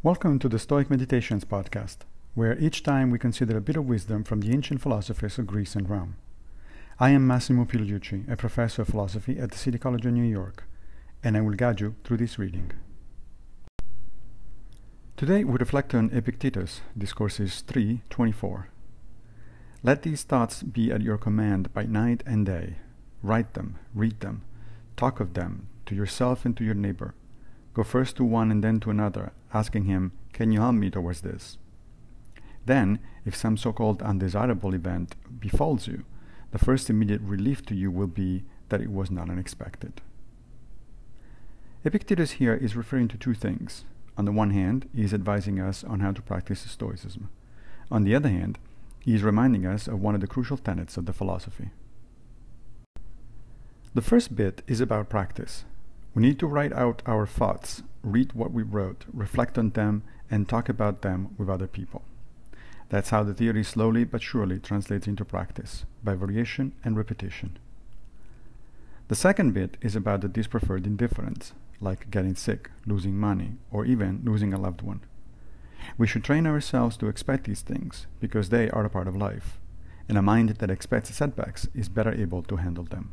Welcome to the Stoic Meditations podcast, where each time we consider a bit of wisdom from the ancient philosophers of Greece and Rome. I am Massimo Pigliucci, a professor of philosophy at the City College of New York, and I will guide you through this reading. Today we reflect on Epictetus, Discourses 3:24. Let these thoughts be at your command by night and day. Write them, read them, talk of them to yourself and to your neighbor. Go first to one and then to another, asking him, Can you help me towards this? Then, if some so called undesirable event befalls you, the first immediate relief to you will be that it was not unexpected. Epictetus here is referring to two things. On the one hand, he is advising us on how to practice Stoicism. On the other hand, he is reminding us of one of the crucial tenets of the philosophy. The first bit is about practice. We need to write out our thoughts, read what we wrote, reflect on them, and talk about them with other people. That's how the theory slowly but surely translates into practice, by variation and repetition. The second bit is about the dispreferred indifference, like getting sick, losing money, or even losing a loved one. We should train ourselves to expect these things, because they are a part of life, and a mind that expects setbacks is better able to handle them.